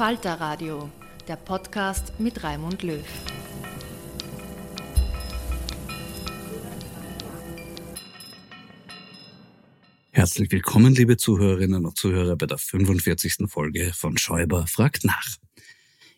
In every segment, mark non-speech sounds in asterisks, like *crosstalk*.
Falter Radio, der Podcast mit Raimund Löw. Herzlich willkommen, liebe Zuhörerinnen und Zuhörer, bei der 45. Folge von Schäuber fragt nach.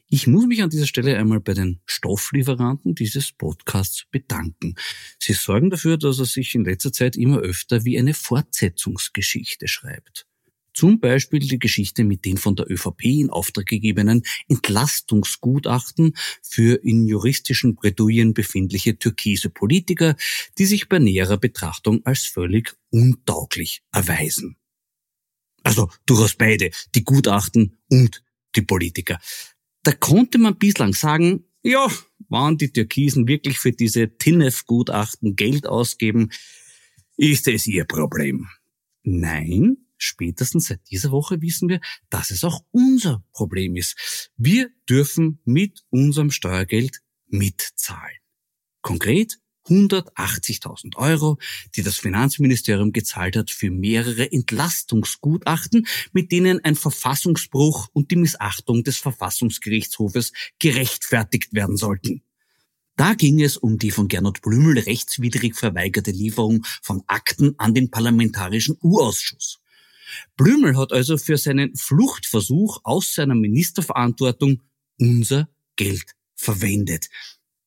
Ich muss mich an dieser Stelle einmal bei den Stofflieferanten dieses Podcasts bedanken. Sie sorgen dafür, dass er sich in letzter Zeit immer öfter wie eine Fortsetzungsgeschichte schreibt. Zum Beispiel die Geschichte mit den von der ÖVP in Auftrag gegebenen Entlastungsgutachten für in juristischen Bredouillen befindliche türkise Politiker, die sich bei näherer Betrachtung als völlig untauglich erweisen. Also durchaus beide, die Gutachten und die Politiker. Da konnte man bislang sagen, ja, waren die Türkisen wirklich für diese TINEF-Gutachten Geld ausgeben, ist es ihr Problem. Nein, spätestens seit dieser Woche wissen wir, dass es auch unser Problem ist. Wir dürfen mit unserem Steuergeld mitzahlen. Konkret 180.000 Euro, die das Finanzministerium gezahlt hat für mehrere Entlastungsgutachten, mit denen ein Verfassungsbruch und die Missachtung des Verfassungsgerichtshofes gerechtfertigt werden sollten. Da ging es um die von Gernot Blümel rechtswidrig verweigerte Lieferung von Akten an den Parlamentarischen U-Ausschuss. Blümel hat also für seinen Fluchtversuch aus seiner Ministerverantwortung unser Geld verwendet.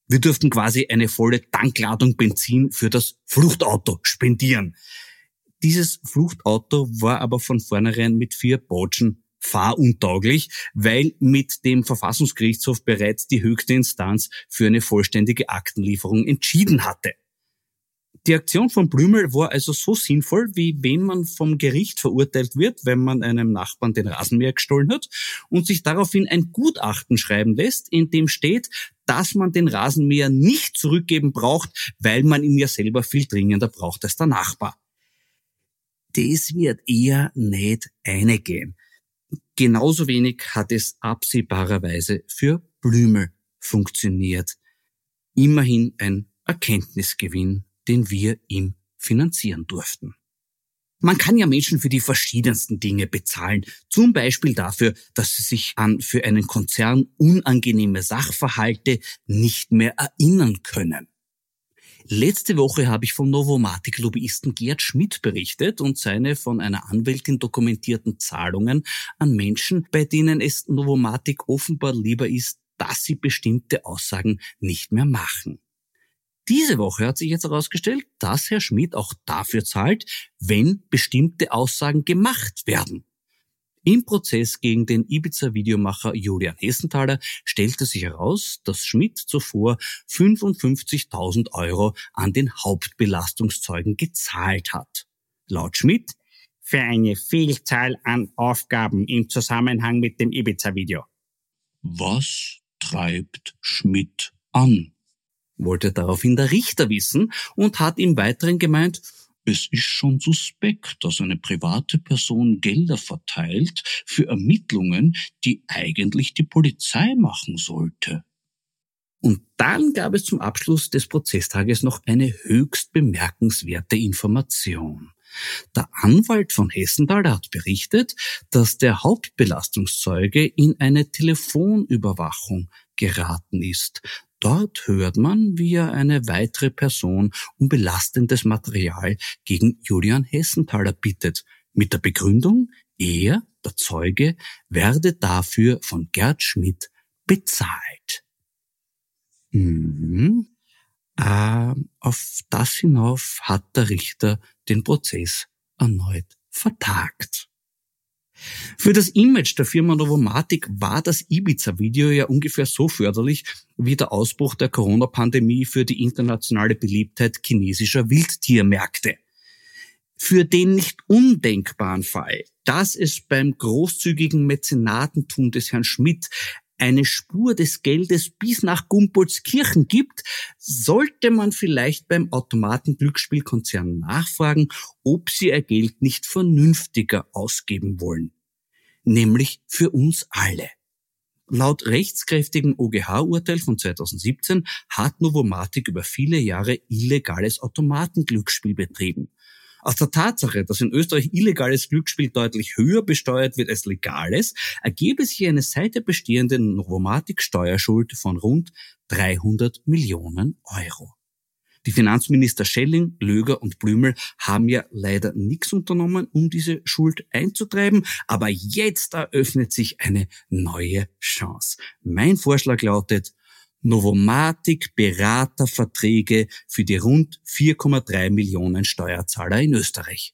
Wir durften quasi eine volle Tankladung Benzin für das Fluchtauto spendieren. Dieses Fluchtauto war aber von vornherein mit vier Botschen fahruntauglich, weil mit dem Verfassungsgerichtshof bereits die höchste Instanz für eine vollständige Aktenlieferung entschieden hatte. Die Aktion von Blümel war also so sinnvoll, wie wenn man vom Gericht verurteilt wird, wenn man einem Nachbarn den Rasenmäher gestohlen hat und sich daraufhin ein Gutachten schreiben lässt, in dem steht, dass man den Rasenmäher nicht zurückgeben braucht, weil man ihn ja selber viel dringender braucht als der Nachbar. Das wird eher nicht eingehen. Genauso wenig hat es absehbarerweise für Blümel funktioniert. Immerhin ein Erkenntnisgewinn den wir ihm finanzieren durften. Man kann ja Menschen für die verschiedensten Dinge bezahlen, zum Beispiel dafür, dass sie sich an für einen Konzern unangenehme Sachverhalte nicht mehr erinnern können. Letzte Woche habe ich vom Novomatic-Lobbyisten Gerd Schmidt berichtet und seine von einer Anwältin dokumentierten Zahlungen an Menschen, bei denen es Novomatic offenbar lieber ist, dass sie bestimmte Aussagen nicht mehr machen. Diese Woche hat sich jetzt herausgestellt, dass Herr Schmidt auch dafür zahlt, wenn bestimmte Aussagen gemacht werden. Im Prozess gegen den Ibiza-Videomacher Julian Hessenthaler stellte sich heraus, dass Schmidt zuvor 55.000 Euro an den Hauptbelastungszeugen gezahlt hat. Laut Schmidt für eine Vielzahl an Aufgaben im Zusammenhang mit dem Ibiza-Video. Was treibt Schmidt an? Wollte daraufhin der Richter wissen und hat im Weiteren gemeint, es ist schon suspekt, dass eine private Person Gelder verteilt für Ermittlungen, die eigentlich die Polizei machen sollte. Und dann gab es zum Abschluss des Prozesstages noch eine höchst bemerkenswerte Information. Der Anwalt von Hessenthal hat berichtet, dass der Hauptbelastungszeuge in eine Telefonüberwachung geraten ist. Dort hört man, wie er eine weitere Person um belastendes Material gegen Julian Hessenthaler bittet, mit der Begründung, er, der Zeuge, werde dafür von Gerd Schmidt bezahlt. Mhm. Äh, auf das hinauf hat der Richter den Prozess erneut vertagt. Für das Image der Firma Novomatic war das Ibiza-Video ja ungefähr so förderlich wie der Ausbruch der Corona-Pandemie für die internationale Beliebtheit chinesischer Wildtiermärkte. Für den nicht undenkbaren Fall, dass es beim großzügigen Mäzenatentum des Herrn Schmidt eine Spur des Geldes bis nach Gumpoldskirchen gibt, sollte man vielleicht beim Automaten-Glücksspielkonzern nachfragen, ob sie ihr Geld nicht vernünftiger ausgeben wollen. Nämlich für uns alle. Laut rechtskräftigen OGH-Urteil von 2017 hat Novomatic über viele Jahre illegales Automatenglücksspiel betrieben. Aus der Tatsache, dass in Österreich illegales Glücksspiel deutlich höher besteuert wird als legales, ergebe sich eine seit der bestehenden Novomatic-Steuerschuld von rund 300 Millionen Euro. Die Finanzminister Schelling, Löger und Blümel haben ja leider nichts unternommen, um diese Schuld einzutreiben, aber jetzt eröffnet sich eine neue Chance. Mein Vorschlag lautet, Novomatic Beraterverträge für die rund 4,3 Millionen Steuerzahler in Österreich.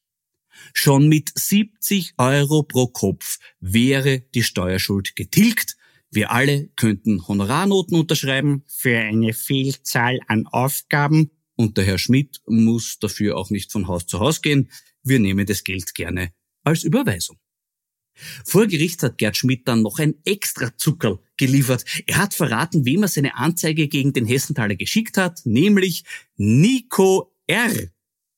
Schon mit 70 Euro pro Kopf wäre die Steuerschuld getilgt. Wir alle könnten Honorarnoten unterschreiben für eine Vielzahl an Aufgaben und der Herr Schmidt muss dafür auch nicht von Haus zu Haus gehen. Wir nehmen das Geld gerne als Überweisung. Vor Gericht hat Gerd Schmidt dann noch ein extra Zuckerl geliefert. Er hat verraten, wem er seine Anzeige gegen den Hessenthaler geschickt hat, nämlich Nico R.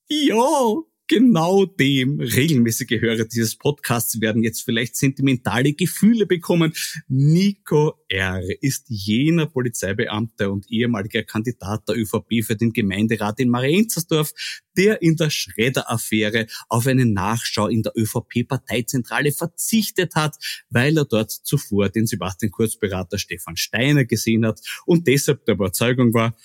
Ja, genau dem regelmäßige Hörer dieses Podcasts werden jetzt vielleicht sentimentale Gefühle bekommen. Nico R. ist jener Polizeibeamte und ehemaliger Kandidat der ÖVP für den Gemeinderat in Marienzersdorf, der in der Schredder-Affäre auf eine Nachschau in der ÖVP-Parteizentrale verzichtet hat, weil er dort zuvor den Sebastian Kurz-Berater Stefan Steiner gesehen hat und deshalb der Überzeugung war,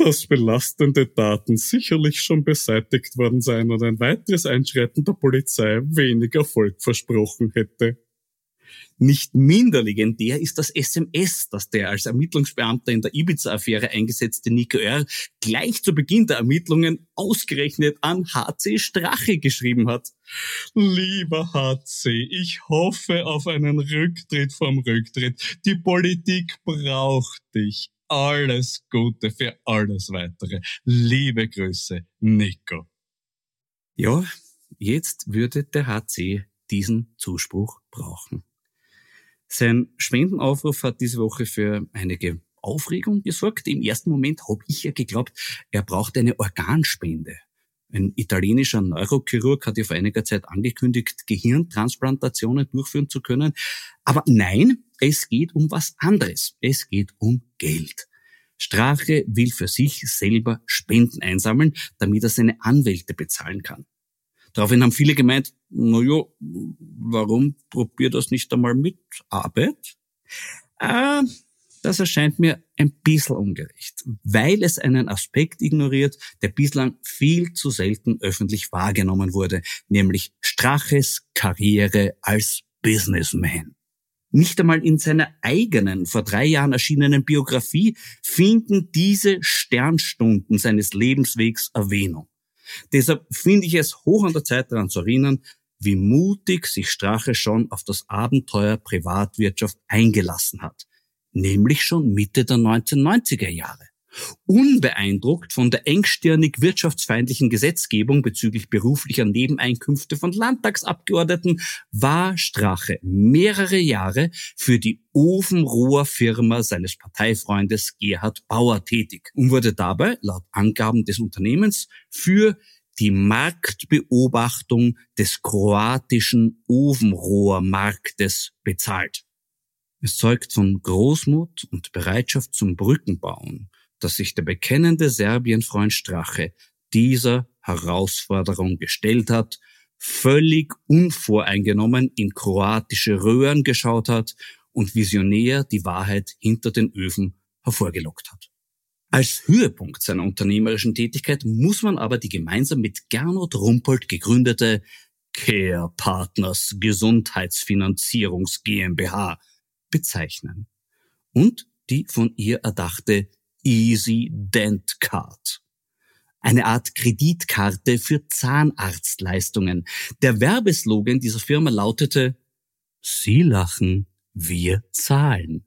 dass belastende Daten sicherlich schon beseitigt worden seien und ein weiteres Einschreiten der Polizei wenig Erfolg versprochen hätte. Nicht minder legendär ist das SMS, das der als Ermittlungsbeamter in der Ibiza-Affäre eingesetzte Nico R. gleich zu Beginn der Ermittlungen ausgerechnet an HC Strache geschrieben hat. Lieber HC, ich hoffe auf einen Rücktritt vom Rücktritt. Die Politik braucht dich alles Gute für alles weitere. Liebe Grüße, Nico. Ja, jetzt würde der HC diesen Zuspruch brauchen. Sein Spendenaufruf hat diese Woche für einige Aufregung gesorgt. Im ersten Moment habe ich ja geglaubt, er braucht eine Organspende. Ein italienischer Neurochirurg hat ja vor einiger Zeit angekündigt, Gehirntransplantationen durchführen zu können. Aber nein, es geht um was anderes. Es geht um Geld. Strache will für sich selber Spenden einsammeln, damit er seine Anwälte bezahlen kann. Daraufhin haben viele gemeint, na ja, warum probiert das nicht einmal mit Arbeit? Äh, das erscheint mir ein bisschen ungerecht, weil es einen Aspekt ignoriert, der bislang viel zu selten öffentlich wahrgenommen wurde, nämlich Straches Karriere als Businessman. Nicht einmal in seiner eigenen, vor drei Jahren erschienenen Biografie finden diese Sternstunden seines Lebenswegs Erwähnung. Deshalb finde ich es hoch an der Zeit daran zu erinnern, wie mutig sich Strache schon auf das Abenteuer Privatwirtschaft eingelassen hat, nämlich schon Mitte der 1990er Jahre. Unbeeindruckt von der engstirnig wirtschaftsfeindlichen Gesetzgebung bezüglich beruflicher Nebeneinkünfte von Landtagsabgeordneten war Strache mehrere Jahre für die Ofenrohrfirma seines Parteifreundes Gerhard Bauer tätig und wurde dabei, laut Angaben des Unternehmens, für die Marktbeobachtung des kroatischen Ofenrohrmarktes bezahlt. Es zeugt von Großmut und Bereitschaft zum Brückenbauen, dass sich der bekennende Serbienfreund Strache dieser Herausforderung gestellt hat, völlig unvoreingenommen in kroatische Röhren geschaut hat und visionär die Wahrheit hinter den Öfen hervorgelockt hat. Als Höhepunkt seiner unternehmerischen Tätigkeit muss man aber die gemeinsam mit Gernot Rumpold gegründete Care Partners Gesundheitsfinanzierungs GmbH bezeichnen und die von ihr erdachte Easy Dent Card. Eine Art Kreditkarte für Zahnarztleistungen. Der Werbeslogan dieser Firma lautete Sie lachen, wir zahlen.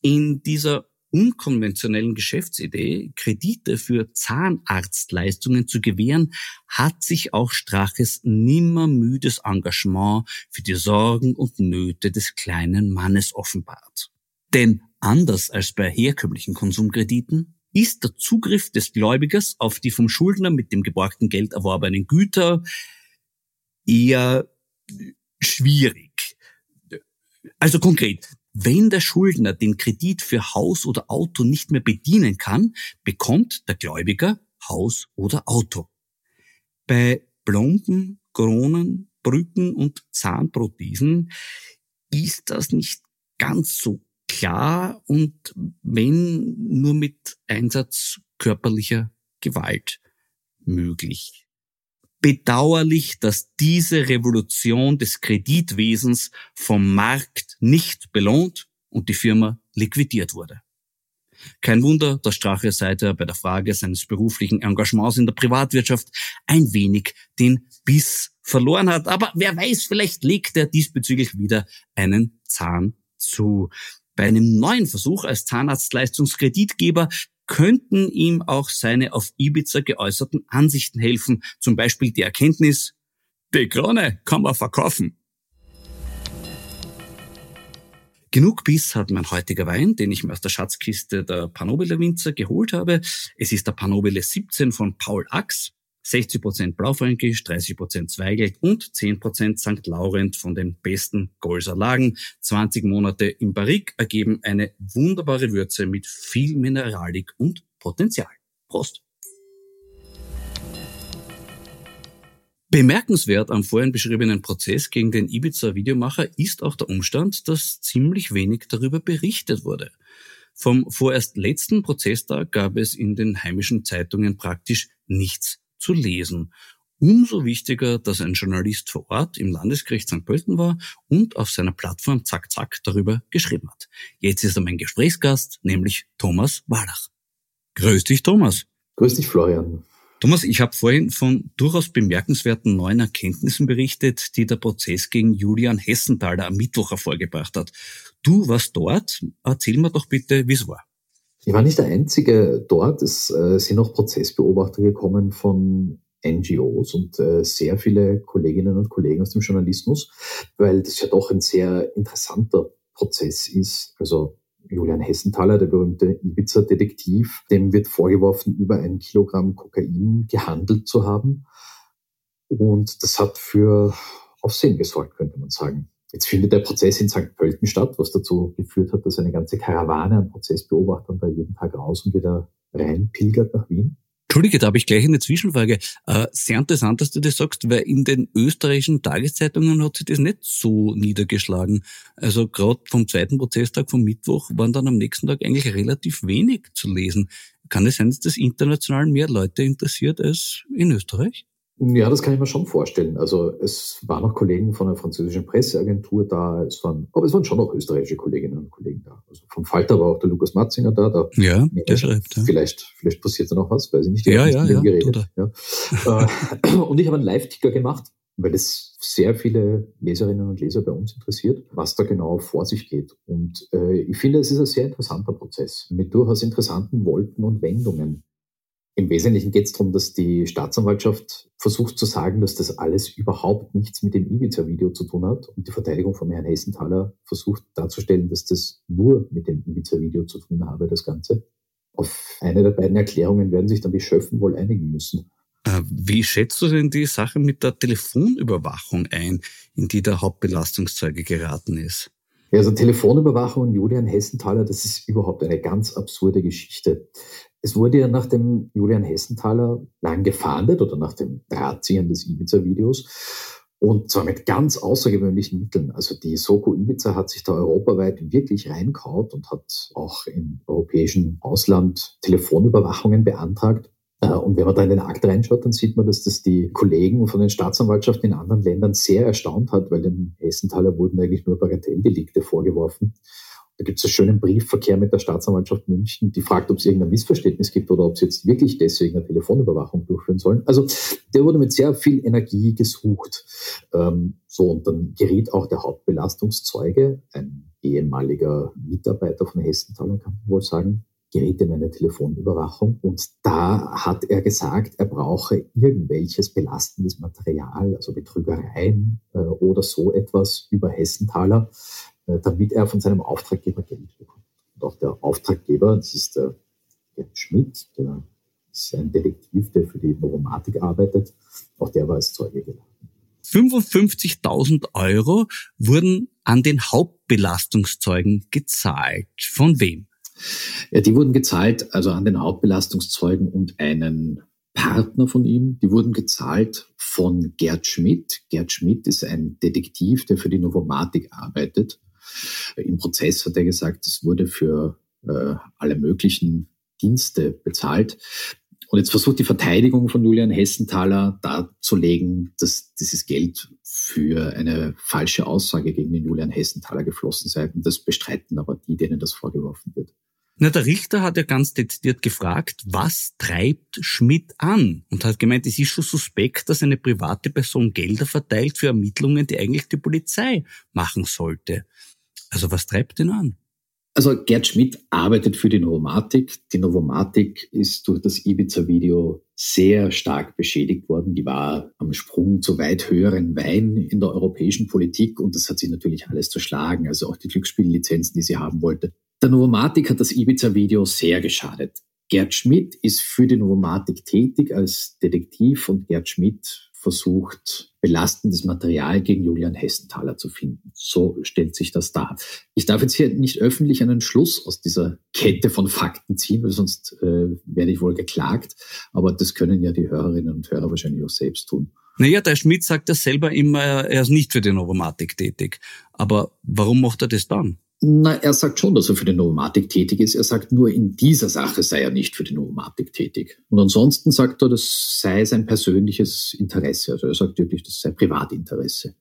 In dieser unkonventionellen Geschäftsidee, Kredite für Zahnarztleistungen zu gewähren, hat sich auch Straches nimmermüdes Engagement für die Sorgen und Nöte des kleinen Mannes offenbart. Denn Anders als bei herkömmlichen Konsumkrediten ist der Zugriff des Gläubigers auf die vom Schuldner mit dem geborgten Geld erworbenen Güter eher schwierig. Also konkret, wenn der Schuldner den Kredit für Haus oder Auto nicht mehr bedienen kann, bekommt der Gläubiger Haus oder Auto. Bei Plomben, Kronen, Brücken und Zahnprothesen ist das nicht ganz so klar und wenn nur mit Einsatz körperlicher Gewalt möglich. Bedauerlich, dass diese Revolution des Kreditwesens vom Markt nicht belohnt und die Firma liquidiert wurde. Kein Wunder, dass Strache seither bei der Frage seines beruflichen Engagements in der Privatwirtschaft ein wenig den Biss verloren hat. Aber wer weiß, vielleicht legt er diesbezüglich wieder einen Zahn zu. Bei einem neuen Versuch als Zahnarztleistungskreditgeber könnten ihm auch seine auf Ibiza geäußerten Ansichten helfen, zum Beispiel die Erkenntnis, die Krone kann man verkaufen. Genug Biss hat mein heutiger Wein, den ich mir aus der Schatzkiste der Panobile Winzer geholt habe. Es ist der Panobile 17 von Paul Ax. 60% Blaufränkisch, 30% Zweigelt und 10% St. Laurent von den besten Golser Lagen. 20 Monate im Barrique ergeben eine wunderbare Würze mit viel Mineralik und Potenzial. Prost! Bemerkenswert am vorhin beschriebenen Prozess gegen den Ibiza-Videomacher ist auch der Umstand, dass ziemlich wenig darüber berichtet wurde. Vom vorerst letzten Prozesstag gab es in den heimischen Zeitungen praktisch nichts zu lesen. Umso wichtiger, dass ein Journalist vor Ort im Landesgericht St. Pölten war und auf seiner Plattform Zack Zack darüber geschrieben hat. Jetzt ist er mein Gesprächsgast, nämlich Thomas Wallach. Grüß dich, Thomas. Grüß dich, Florian. Thomas, ich habe vorhin von durchaus bemerkenswerten neuen Erkenntnissen berichtet, die der Prozess gegen Julian Hessenthaler am Mittwoch hervorgebracht hat. Du warst dort. Erzähl mir doch bitte, wie es war. Ich war nicht der Einzige dort. Es äh, sind auch Prozessbeobachter gekommen von NGOs und äh, sehr viele Kolleginnen und Kollegen aus dem Journalismus, weil das ja doch ein sehr interessanter Prozess ist. Also Julian Hessenthaler, der berühmte Ibiza-Detektiv, dem wird vorgeworfen, über ein Kilogramm Kokain gehandelt zu haben. Und das hat für Aufsehen gesorgt, könnte man sagen. Jetzt findet der Prozess in St. Pölten statt, was dazu geführt hat, dass eine ganze Karawane an Prozessbeobachtern da jeden Tag raus und wieder rein pilgert nach Wien. Entschuldige, da habe ich gleich eine Zwischenfrage. Äh, sehr interessant, dass du das sagst, weil in den österreichischen Tageszeitungen hat sich das nicht so niedergeschlagen. Also gerade vom zweiten Prozesstag vom Mittwoch waren dann am nächsten Tag eigentlich relativ wenig zu lesen. Kann es sein, dass das international mehr Leute interessiert als in Österreich? Ja, das kann ich mir schon vorstellen. Also es waren noch Kollegen von der französischen Presseagentur da, es waren, aber es waren schon auch österreichische Kolleginnen und Kollegen da. Also vom Falter war auch der Lukas Matzinger da. da ja, der schreibt. Ja. Vielleicht, vielleicht passiert da noch was, weiß ich nicht. Ja, ja, ja, geredet. ja. Äh, *clears throat* und ich habe einen Live-Ticker gemacht, weil es sehr viele Leserinnen und Leser bei uns interessiert, was da genau vor sich geht. Und äh, ich finde, es ist ein sehr interessanter Prozess mit durchaus interessanten Wolken und Wendungen. Im Wesentlichen geht es darum, dass die Staatsanwaltschaft versucht zu sagen, dass das alles überhaupt nichts mit dem Ibiza-Video zu tun hat. Und die Verteidigung von Herrn Hessenthaler versucht darzustellen, dass das nur mit dem Ibiza-Video zu tun habe, das Ganze. Auf eine der beiden Erklärungen werden sich dann die Schöffen wohl einigen müssen. Äh, wie schätzt du denn die Sache mit der Telefonüberwachung ein, in die der Hauptbelastungszeuge geraten ist? Ja, also Telefonüberwachung und Julian Hessenthaler, das ist überhaupt eine ganz absurde Geschichte. Es wurde ja nach dem Julian Hessenthaler lang gefahndet oder nach dem Drahtziehen des Ibiza-Videos. Und zwar mit ganz außergewöhnlichen Mitteln. Also die Soko Ibiza hat sich da europaweit wirklich reinkaut und hat auch im europäischen Ausland Telefonüberwachungen beantragt. Äh, und wenn man da in den Akt reinschaut, dann sieht man, dass das die Kollegen von den Staatsanwaltschaften in anderen Ländern sehr erstaunt hat, weil dem Hessenthaler wurden eigentlich nur Bagatelldelikte vorgeworfen. Da gibt es einen schönen Briefverkehr mit der Staatsanwaltschaft München, die fragt, ob es irgendein Missverständnis gibt oder ob sie jetzt wirklich deswegen eine Telefonüberwachung durchführen sollen. Also der wurde mit sehr viel Energie gesucht. Ähm, so, und dann geriet auch der Hauptbelastungszeuge, ein ehemaliger Mitarbeiter von Hessenthaler, kann man wohl sagen, geriet in eine Telefonüberwachung. Und da hat er gesagt, er brauche irgendwelches belastendes Material, also Betrügereien äh, oder so etwas über Hessenthaler, damit er von seinem Auftraggeber Geld bekommt. Und auch der Auftraggeber, das ist der Gerd Schmidt, der ist ein Detektiv, der für die Novomatik arbeitet, auch der war als Zeuge geladen. 55.000 Euro wurden an den Hauptbelastungszeugen gezahlt. Von wem? Ja, die wurden gezahlt, also an den Hauptbelastungszeugen und einen Partner von ihm. Die wurden gezahlt von Gerd Schmidt. Gerd Schmidt ist ein Detektiv, der für die Novomatik arbeitet. Im Prozess hat er gesagt, es wurde für äh, alle möglichen Dienste bezahlt. Und jetzt versucht die Verteidigung von Julian Hessenthaler darzulegen, dass dieses Geld für eine falsche Aussage gegen den Julian Hessenthaler geflossen sei. Und das bestreiten aber die, denen das vorgeworfen wird. Na, der Richter hat ja ganz dezidiert gefragt, was treibt Schmidt an? Und hat gemeint, es ist schon suspekt, dass eine private Person Gelder verteilt für Ermittlungen, die eigentlich die Polizei machen sollte. Also was treibt ihn an? Also Gerd Schmidt arbeitet für die Novomatik. Die Novomatik ist durch das Ibiza-Video sehr stark beschädigt worden. Die war am Sprung zu weit höheren Wein in der europäischen Politik und das hat sich natürlich alles zerschlagen. Also auch die Glücksspiellizenzen, die sie haben wollte. Der Novomatik hat das Ibiza-Video sehr geschadet. Gerd Schmidt ist für die Novomatik tätig als Detektiv und Gerd Schmidt versucht, belastendes Material gegen Julian Hessenthaler zu finden. So stellt sich das dar. Ich darf jetzt hier nicht öffentlich einen Schluss aus dieser Kette von Fakten ziehen, weil sonst äh, werde ich wohl geklagt. Aber das können ja die Hörerinnen und Hörer wahrscheinlich auch selbst tun. Naja, der Schmidt sagt ja selber immer, er ist nicht für die Novomatik tätig. Aber warum macht er das dann? Na, er sagt schon, dass er für die Novomatik tätig ist. Er sagt nur, in dieser Sache sei er nicht für die Novomatik tätig. Und ansonsten sagt er, das sei sein persönliches Interesse. Also er sagt wirklich, das sei Privatinteresse.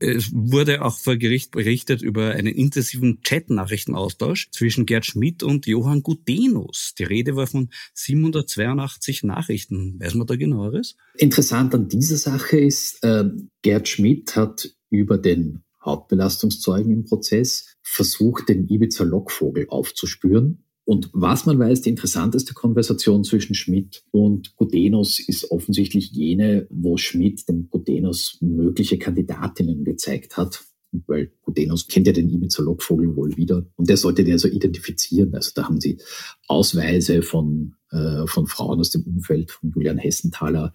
Es wurde auch vor Gericht berichtet über einen intensiven Chat-Nachrichtenaustausch zwischen Gerd Schmidt und Johann Gudenus. Die Rede war von 782 Nachrichten. Weiß man da genaueres? Interessant an dieser Sache ist, äh, Gerd Schmidt hat über den Hauptbelastungszeugen im Prozess, versucht, den Ibiza-Lockvogel aufzuspüren. Und was man weiß, die interessanteste Konversation zwischen Schmidt und Gudenus ist offensichtlich jene, wo Schmidt dem Gudenus mögliche Kandidatinnen gezeigt hat. Weil Gudenus kennt ja den Ibiza-Lockvogel wohl wieder. Und der sollte den also identifizieren. Also da haben sie Ausweise von von Frauen aus dem Umfeld von Julian Hessenthaler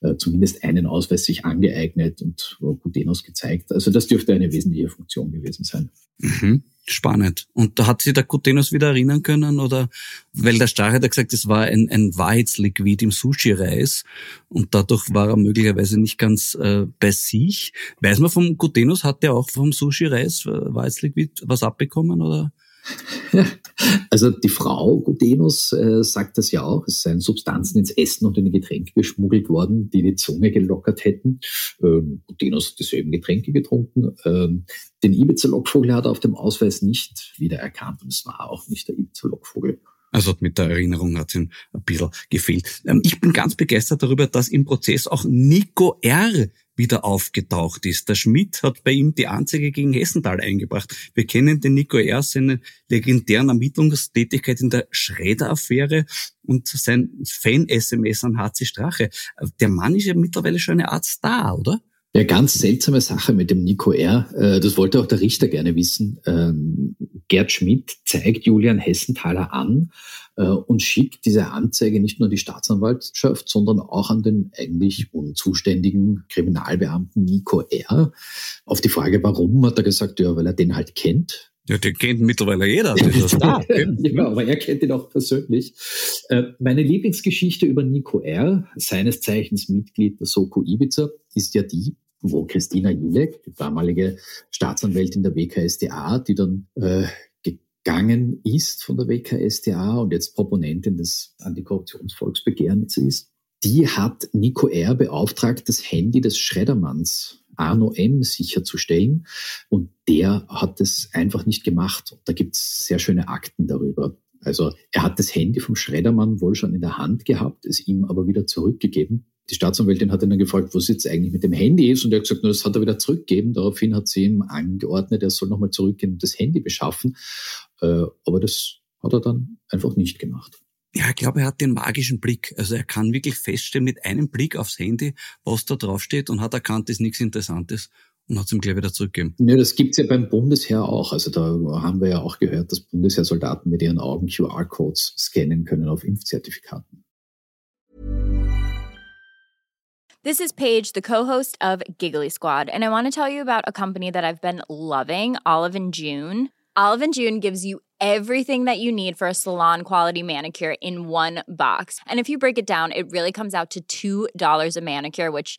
äh, zumindest einen Ausweis sich angeeignet und Gudenus gezeigt. Also das dürfte eine wesentliche Funktion gewesen sein. Mhm. Spannend. Und da hat sich der Gutenus wieder erinnern können oder, weil der Starr hat ja gesagt, es war ein, ein Wahrheitsliquid im Sushi-Reis und dadurch war er möglicherweise nicht ganz äh, bei sich. Weiß man vom Gutenus, hat der auch vom Sushi-Reis äh, Wahrheitsliquid was abbekommen oder? *laughs* Also die Frau Gudenus äh, sagt das ja auch, es seien Substanzen ins Essen und in die Getränke geschmuggelt worden, die die Zunge gelockert hätten. Ähm, Gudenus hat dieselben Getränke getrunken. Ähm, den Ibiza-Lockvogel hat er auf dem Ausweis nicht wiedererkannt und es war auch nicht der Ibiza-Lockvogel. Also mit der Erinnerung hat es ihm ein bisschen gefehlt. Ähm, ich bin ganz begeistert darüber, dass im Prozess auch Nico R wieder aufgetaucht ist. Der Schmidt hat bei ihm die Anzeige gegen Hessenthal eingebracht. Wir kennen den Nico R. seine legendären Ermittlungstätigkeit in der Schräder-Affäre und sein Fan-SMS an HC Strache. Der Mann ist ja mittlerweile schon eine Art Star, oder? Ja, ganz seltsame Sache mit dem Nico R. Äh, das wollte auch der Richter gerne wissen. Gerd Schmidt zeigt Julian Hessenthaler an äh, und schickt diese Anzeige nicht nur an die Staatsanwaltschaft, sondern auch an den eigentlich unzuständigen Kriminalbeamten Nico R. Auf die Frage, warum, hat er gesagt, ja, weil er den halt kennt. Ja, den kennt mittlerweile jeder. ja, *laughs* ja, aber er kennt ihn auch persönlich. Äh, meine Lieblingsgeschichte über Nico R., seines Zeichens Mitglied der Soko Ibiza, ist ja die, wo Christina Jilek, die damalige Staatsanwältin der WKSDA, die dann äh, gegangen ist von der WKSDA und jetzt Proponentin des Antikorruptionsvolksbegehrens ist, die hat Nico R. beauftragt, das Handy des Schreddermanns Arno M. sicherzustellen. Und der hat es einfach nicht gemacht. Da gibt es sehr schöne Akten darüber. Also er hat das Handy vom Schreddermann wohl schon in der Hand gehabt, es ihm aber wieder zurückgegeben. Die Staatsanwältin hat ihn dann gefragt, was jetzt eigentlich mit dem Handy ist. Und er hat gesagt, das hat er wieder zurückgegeben. Daraufhin hat sie ihm angeordnet, er soll nochmal zurückgehen und das Handy beschaffen. Äh, aber das hat er dann einfach nicht gemacht. Ja, ich glaube, er hat den magischen Blick. Also er kann wirklich feststellen mit einem Blick aufs Handy, was da draufsteht und hat erkannt, das ist nichts Interessantes und hat es ihm gleich wieder zurückgegeben. Nö, das gibt's ja beim Bundesheer auch. Also da haben wir ja auch gehört, dass Bundesheersoldaten mit ihren Augen QR-Codes scannen können auf Impfzertifikaten. This is Paige, the co-host of Giggly Squad, and I want to tell you about a company that I've been loving, Olive and June. Olive and June gives you everything that you need for a salon quality manicure in one box. And if you break it down, it really comes out to $2 a manicure, which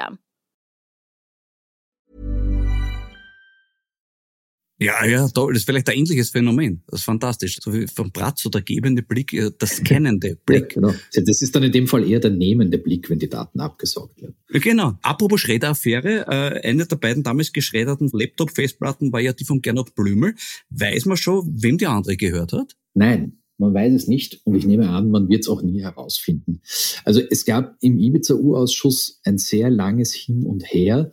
Ja, ja, toll. Das ist vielleicht ein ähnliches Phänomen. Das ist fantastisch. So wie vom Bratzo der gebende Blick, äh, das *laughs* scannende Blick. Ja, genau. Das ist dann in dem Fall eher der nehmende Blick, wenn die Daten abgesaugt werden. Genau. Apropos Schredder-Affäre, äh, eine der beiden damals geschredderten Laptop-Festplatten war ja die von Gernot Blümel. Weiß man schon, wem die andere gehört hat? Nein, man weiß es nicht und ich nehme an, man wird es auch nie herausfinden. Also es gab im Ibiza-U-Ausschuss ein sehr langes Hin und Her.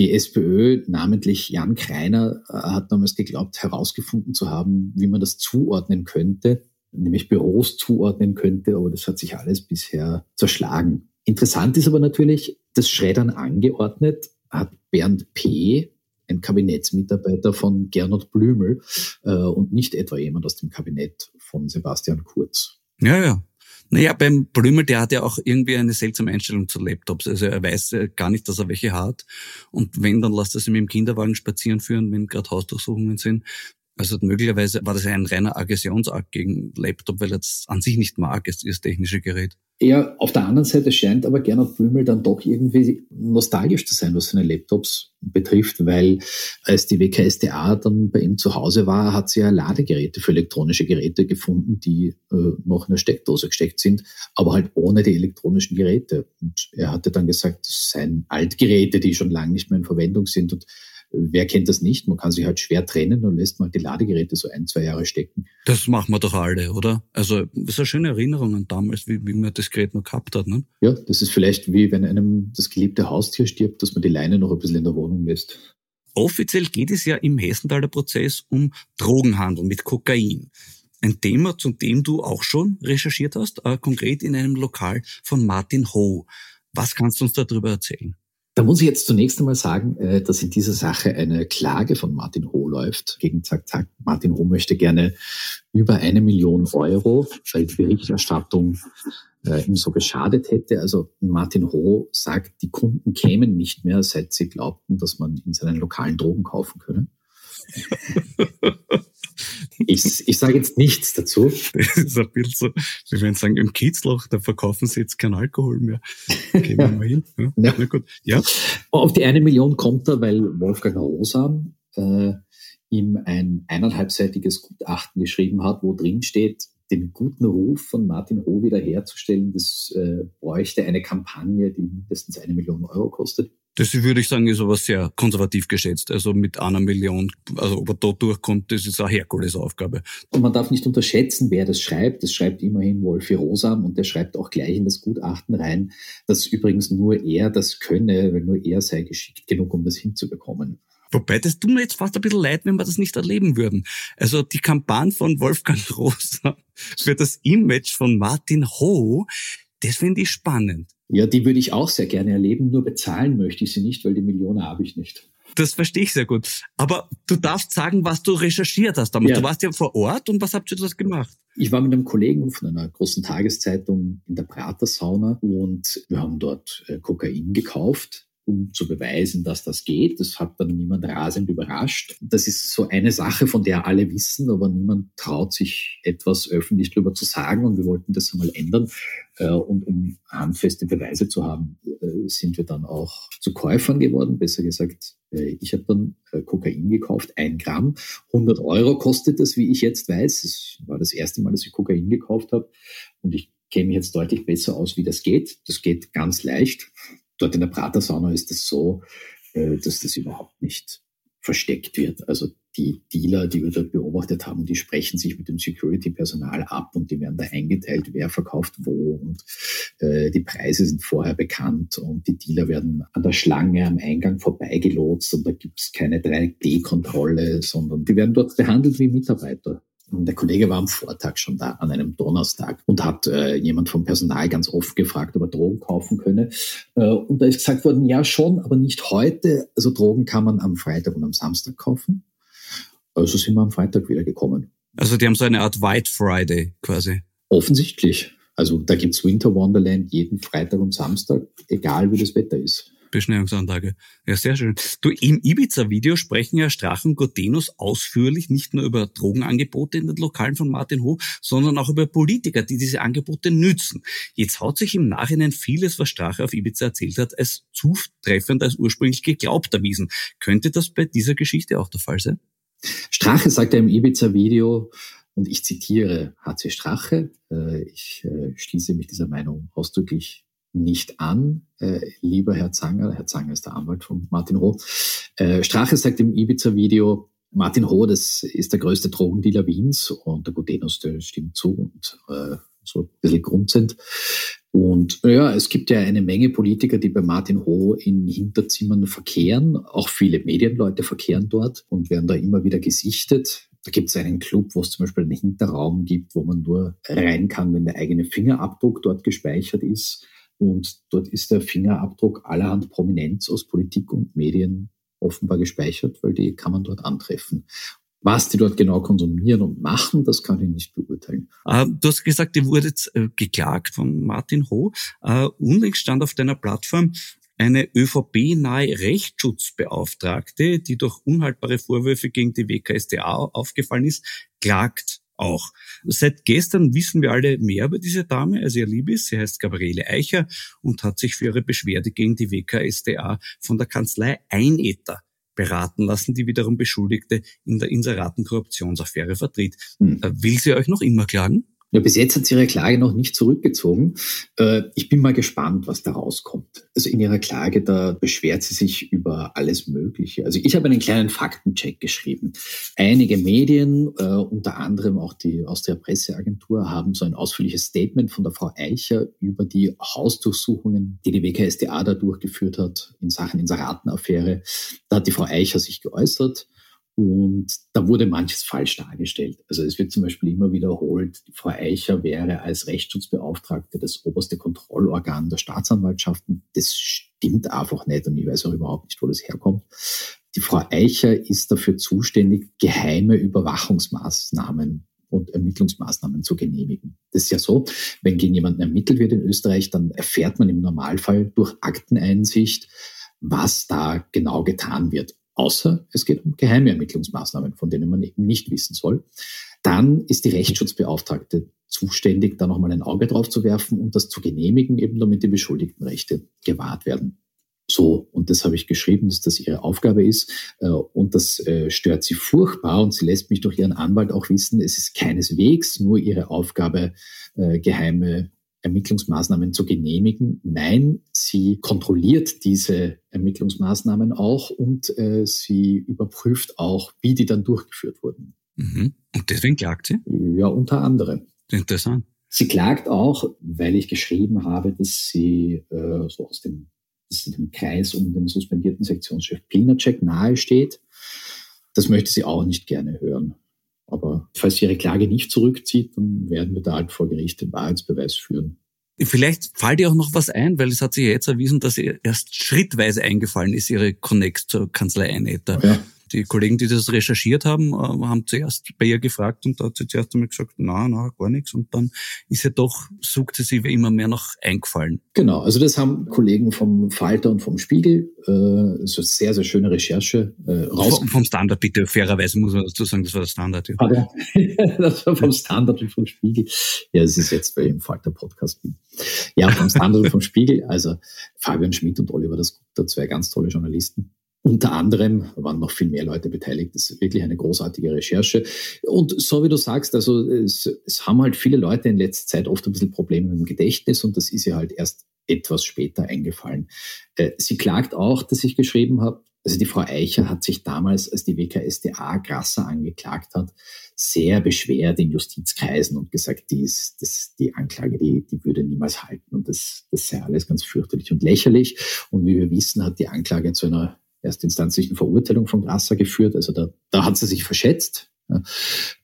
Die SPÖ, namentlich Jan Kreiner, äh, hat damals geglaubt, herausgefunden zu haben, wie man das zuordnen könnte, nämlich Büros zuordnen könnte, aber das hat sich alles bisher zerschlagen. Interessant ist aber natürlich, das Schreddern angeordnet hat Bernd P., ein Kabinettsmitarbeiter von Gernot Blümel äh, und nicht etwa jemand aus dem Kabinett von Sebastian Kurz. Ja, ja. Naja, beim Blümel, der hat ja auch irgendwie eine seltsame Einstellung zu Laptops. Also er weiß äh, gar nicht, dass er welche hat. Und wenn, dann lässt er sie mit dem Kinderwagen spazieren führen, wenn gerade Hausdurchsuchungen sind. Also möglicherweise war das ein reiner Aggressionsakt gegen Laptop, weil er es an sich nicht mag, ist das technische Gerät. Ja, auf der anderen Seite scheint aber Gernot Blümel dann doch irgendwie nostalgisch zu sein, was seine Laptops betrifft, weil als die WKSDA dann bei ihm zu Hause war, hat sie ja Ladegeräte für elektronische Geräte gefunden, die äh, noch in der Steckdose gesteckt sind, aber halt ohne die elektronischen Geräte. Und er hatte dann gesagt, das seien Altgeräte, die schon lange nicht mehr in Verwendung sind und Wer kennt das nicht? Man kann sich halt schwer trennen und lässt mal die Ladegeräte so ein, zwei Jahre stecken. Das machen wir doch alle, oder? Also das ist eine schöne Erinnerung an damals, wie, wie man das Gerät noch gehabt hat. Ne? Ja, das ist vielleicht wie wenn einem das geliebte Haustier stirbt, dass man die Leine noch ein bisschen in der Wohnung lässt. Offiziell geht es ja im Hessenthaler Prozess um Drogenhandel mit Kokain. Ein Thema, zu dem du auch schon recherchiert hast, äh, konkret in einem Lokal von Martin Ho. Was kannst du uns darüber erzählen? Da muss ich jetzt zunächst einmal sagen, äh, dass in dieser Sache eine Klage von Martin Ho läuft gegen Zack Zack. Martin Ho möchte gerne über eine Million Euro, weil die Berichterstattung äh, ihm so geschadet hätte. Also Martin Ho sagt, die Kunden kämen nicht mehr, seit sie glaubten, dass man in seinen lokalen Drogen kaufen könne. *laughs* Ich, ich sage jetzt nichts dazu. *laughs* Das ist ein bisschen so, wie wenn sagen, im Kiezloch, da verkaufen sie jetzt keinen Alkohol mehr. Gehen wir mal hin. Ja. ja. Na gut. Ja. Auf die eine Million kommt er, weil Wolfgang Rosam äh, ihm ein eineinhalbseitiges Gutachten geschrieben hat, wo drin steht, den guten Ruf von Martin Ho wiederherzustellen, das äh, bräuchte eine Kampagne, die mindestens eine Million Euro kostet. Das würde ich sagen, ist aber sehr konservativ geschätzt. Also mit einer Million, also ob er da durchkommt, das ist eine Herkulesaufgabe. Und man darf nicht unterschätzen, wer das schreibt. Das schreibt immerhin Wolfi Rosam und der schreibt auch gleich in das Gutachten rein, dass übrigens nur er das könne, weil nur er sei geschickt genug, um das hinzubekommen. Wobei, das tut mir jetzt fast ein bisschen leid, wenn wir das nicht erleben würden. Also die Kampagne von Wolfgang *laughs* Rosa für das Image von Martin Ho, das finde ich spannend. Ja, die würde ich auch sehr gerne erleben, nur bezahlen möchte ich sie nicht, weil die Millionen habe ich nicht. Das verstehe ich sehr gut. Aber du darfst sagen, was du recherchiert hast damals. Ja. Du warst ja vor Ort und was habt ihr dort gemacht? Ich war mit einem Kollegen von einer großen Tageszeitung in der Pratersauna und wir haben dort äh, Kokain gekauft um zu beweisen, dass das geht. Das hat dann niemand rasend überrascht. Das ist so eine Sache, von der alle wissen, aber niemand traut sich etwas öffentlich darüber zu sagen und wir wollten das einmal ändern. Äh, und um handfeste Beweise zu haben, äh, sind wir dann auch zu Käufern geworden. Besser gesagt, äh, ich habe dann Kokain gekauft, ein Gramm. 100 Euro kostet das, wie ich jetzt weiß. Das war das erste Mal, dass ich Kokain gekauft habe. Und ich kenne mich jetzt deutlich besser aus, wie das geht. Das geht ganz leicht. Dort in der Pratersauna ist es so, äh, dass das überhaupt nicht versteckt wird. Also die Dealer, die wir dort beobachtet haben, die sprechen sich mit dem Security-Personal ab und die werden da eingeteilt, wer verkauft wo und äh, die Preise sind vorher bekannt und die Dealer werden an der Schlange am Eingang vorbeigelotst und da gibt es keine 3D-Kontrolle, sondern die werden dort behandelt wie Mitarbeiter. Der Kollege war am Vortag schon da, an einem Donnerstag, und hat äh, jemand vom Personal ganz oft gefragt, ob er Drogen kaufen könne. Äh, und da ist gesagt worden, ja schon, aber nicht heute. Also Drogen kann man am Freitag und am Samstag kaufen. Also sind wir am Freitag wieder gekommen. Also die haben so eine Art White Friday quasi. Offensichtlich. Also da gibt's Winter Wonderland jeden Freitag und Samstag, egal wie das Wetter ist. Beschneiungsanlage. Ja, sehr schön. Du, im Ibiza-Video sprechen ja Strach und Gotenus ausführlich nicht nur über Drogenangebote in den Lokalen von Martin Ho, sondern auch über Politiker, die diese Angebote nützen. Jetzt haut sich im Nachhinein vieles, was Strache auf Ibiza erzählt hat, als zutreffender als ursprünglich geglaubt erwiesen. Könnte das bei dieser Geschichte auch der Fall sein? Strache sagt ja im Ibiza-Video, und ich zitiere HC Strache, äh, ich äh, schließe mich dieser Meinung ausdrücklich nicht an, äh, lieber Herr Zanger, Herr Zanger ist der Anwalt von Martin Roh. Äh, Strache sagt im Ibiza-Video, Martin Roh, das ist der größte Drogendealer Wiens und der Gudenus, der stimmt zu und äh, so ein bisschen Grund sind. Und ja, es gibt ja eine Menge Politiker, die bei Martin Ho in Hinterzimmern verkehren. Auch viele Medienleute verkehren dort und werden da immer wieder gesichtet. Da gibt es einen Club, wo es zum Beispiel einen Hinterraum gibt, wo man nur rein kann, wenn der eigene Fingerabdruck dort gespeichert ist. Und dort ist der Fingerabdruck allerhand Prominenz aus Politik und Medien offenbar gespeichert, weil die kann man dort antreffen. Was die dort genau konsumieren und machen, das kann ich nicht beurteilen. Uh, du hast gesagt, ihr wurdet uh, geklagt von Martin Ho. Uh, unlängst stand auf deiner Plattform eine ÖVP-nahe Rechtsschutzbeauftragte, die durch unhaltbare Vorwürfe gegen die WKSDA aufgefallen ist, klagt auch. Seit gestern wissen wir alle mehr über diese Dame als ihr Liebes. Sie heißt Gabriele Eicher und hat sich für ihre Beschwerde gegen die WKSDA von der Kanzlei Einetter beraten lassen, die wiederum Beschuldigte in der Inseratenkorruptionsaffäre vertritt. Hm. Will sie euch noch immer klagen? Ja, bis jetzt hat sie ihre Klage noch nicht zurückgezogen. Äh, ich bin mal gespannt, was da rauskommt. Also in ihrer Klage, da beschwert sie sich über alles Mögliche. Also ich habe einen kleinen Faktencheck geschrieben. Einige Medien, äh, unter anderem auch die Austria Presseagentur, haben so ein ausführliches Statement von der Frau Eicher über die Hausdurchsuchungen, die die WKSDA da durchgeführt hat in Sachen Inseratenaffäre. Da hat die Frau Eicher sich geäußert. Und da wurde manches falsch dargestellt. Also es wird zum Beispiel immer wiederholt, Frau Eicher wäre als Rechtsschutzbeauftragte das oberste Kontrollorgan der Staatsanwaltschaften. Das stimmt einfach nicht und ich weiß auch überhaupt nicht, wo das herkommt. Die Frau Eicher ist dafür zuständig, geheime Überwachungsmaßnahmen und Ermittlungsmaßnahmen zu genehmigen. Das ist ja so, wenn gegen jemanden ermittelt wird in Österreich, dann erfährt man im Normalfall durch Akteneinsicht, was da genau getan wird. Außer es geht um geheime Ermittlungsmaßnahmen, von denen man eben nicht wissen soll. Dann ist die Rechtsschutzbeauftragte zuständig, da nochmal ein Auge drauf zu werfen und das zu genehmigen, eben damit die Beschuldigtenrechte gewahrt werden. So, und das habe ich geschrieben, dass das ihre Aufgabe ist. Äh, und das äh, stört sie furchtbar. Und sie lässt mich durch ihren Anwalt auch wissen, es ist keineswegs nur ihre Aufgabe, äh, geheime Ermittlungsmaßnahmen zu genehmigen. Nein, sie kontrolliert diese Ermittlungsmaßnahmen auch und sie überprüft auch, wie die dann durchgeführt wurden. Mhm. Und deswegen klagt sie? Ja, unter anderem. Interessant. Sie klagt auch, weil ich geschrieben habe, dass sie äh, so aus dem, dem Kreis um den suspendierten Sektionschef Pilnacek nahe steht. Das möchte sie auch nicht gerne hören. Aber falls sie ihre Klage nicht zurückzieht, dann werden wir da halt vor Gericht den Wahrheitsbeweis führen. Vielleicht fällt ihr auch noch was ein, weil es hat sich ja jetzt erwiesen, dass ihr erst schrittweise eingefallen ist, ihre Connect zur Kanzlei Einetter. Ja die Kollegen, die das recherchiert haben, äh, haben zuerst bei ihr gefragt und da hat sie zuerst einmal gesagt, na, na, gar nichts. Und dann ist ihr doch sukzessive immer mehr noch eingefallen. Genau, also das haben Kollegen vom Falter und vom Spiegel, äh, so sehr, sehr schöne Recherche äh, raus. Vom, vom Standard bitte, fairerweise muss man dazu sagen, das war der Standard. Ja. Ah, *laughs* das war vom Standard und vom Spiegel. Ja, es ist jetzt bei dem Falter-Podcast. Ja, vom Standard und vom Spiegel, also Fabian Schmidt und Oliver das zwei ganz tolle Journalisten. Unter anderem waren noch viel mehr Leute beteiligt. Das ist wirklich eine großartige Recherche. Und so wie du sagst, also es, es haben halt viele Leute in letzter Zeit oft ein bisschen Probleme mit dem Gedächtnis und das ist ja halt erst etwas später eingefallen. Äh, sie klagt auch, dass ich geschrieben habe, also die Frau Eicher hat sich damals, als die WKSDA Grasser angeklagt hat, sehr beschwert in Justizkreisen und gesagt, dies, das, die Anklage, die, die würde niemals halten und das, das sei alles ganz fürchterlich und lächerlich. Und wie wir wissen, hat die Anklage zu einer erstinstanzlichen Verurteilung von Grasser geführt. Also da, da hat sie sich verschätzt.